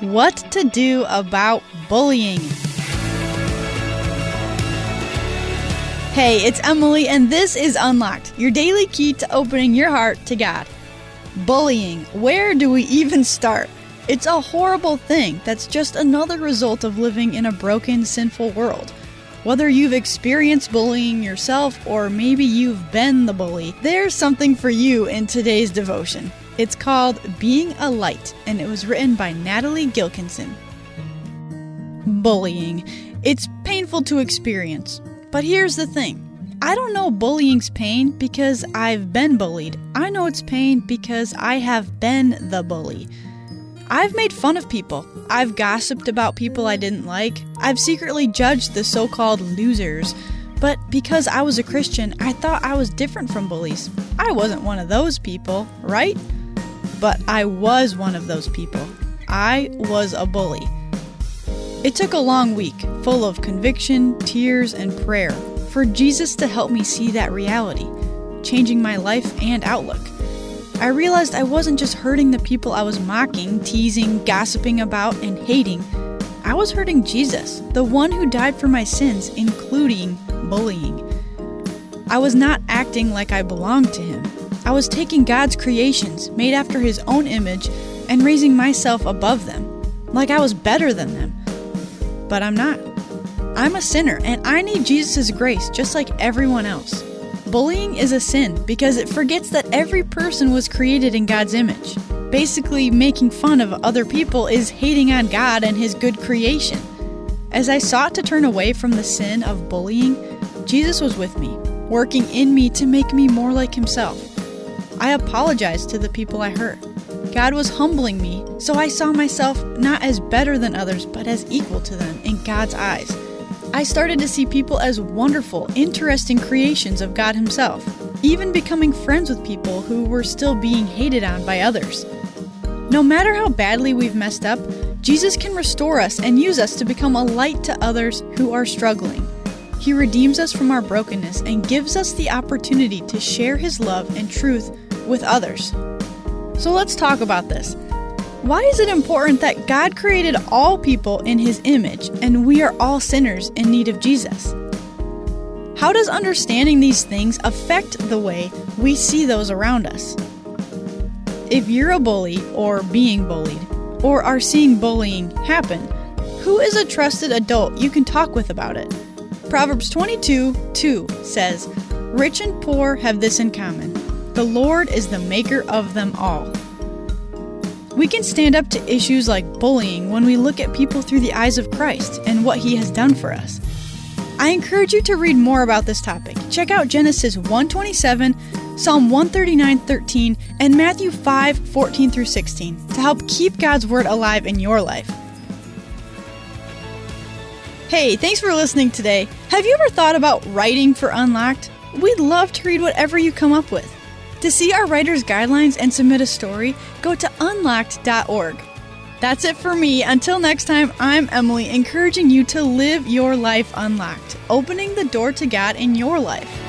What to do about bullying. Hey, it's Emily, and this is Unlocked, your daily key to opening your heart to God. Bullying. Where do we even start? It's a horrible thing that's just another result of living in a broken, sinful world. Whether you've experienced bullying yourself or maybe you've been the bully, there's something for you in today's devotion. It's called Being a Light, and it was written by Natalie Gilkinson. Bullying. It's painful to experience. But here's the thing I don't know bullying's pain because I've been bullied. I know it's pain because I have been the bully. I've made fun of people. I've gossiped about people I didn't like. I've secretly judged the so called losers. But because I was a Christian, I thought I was different from bullies. I wasn't one of those people, right? But I was one of those people. I was a bully. It took a long week, full of conviction, tears, and prayer, for Jesus to help me see that reality, changing my life and outlook. I realized I wasn't just hurting the people I was mocking, teasing, gossiping about, and hating. I was hurting Jesus, the one who died for my sins, including bullying. I was not acting like I belonged to him. I was taking God's creations, made after his own image, and raising myself above them, like I was better than them. But I'm not. I'm a sinner, and I need Jesus' grace just like everyone else. Bullying is a sin because it forgets that every person was created in God's image. Basically, making fun of other people is hating on God and His good creation. As I sought to turn away from the sin of bullying, Jesus was with me, working in me to make me more like Himself. I apologized to the people I hurt. God was humbling me, so I saw myself not as better than others, but as equal to them in God's eyes. I started to see people as wonderful, interesting creations of God Himself, even becoming friends with people who were still being hated on by others. No matter how badly we've messed up, Jesus can restore us and use us to become a light to others who are struggling. He redeems us from our brokenness and gives us the opportunity to share His love and truth with others. So let's talk about this. Why is it important that God created all people in His image and we are all sinners in need of Jesus? How does understanding these things affect the way we see those around us? If you're a bully or being bullied, or are seeing bullying happen, who is a trusted adult you can talk with about it? Proverbs 22 2 says, Rich and poor have this in common the Lord is the maker of them all. We can stand up to issues like bullying when we look at people through the eyes of Christ and what He has done for us. I encourage you to read more about this topic. Check out Genesis 127, Psalm 139:13, and Matthew 5:14 through 16 to help keep God's word alive in your life. Hey, thanks for listening today. Have you ever thought about writing for Unlocked? We'd love to read whatever you come up with. To see our writer's guidelines and submit a story, go to unlocked.org. That's it for me. Until next time, I'm Emily, encouraging you to live your life unlocked, opening the door to God in your life.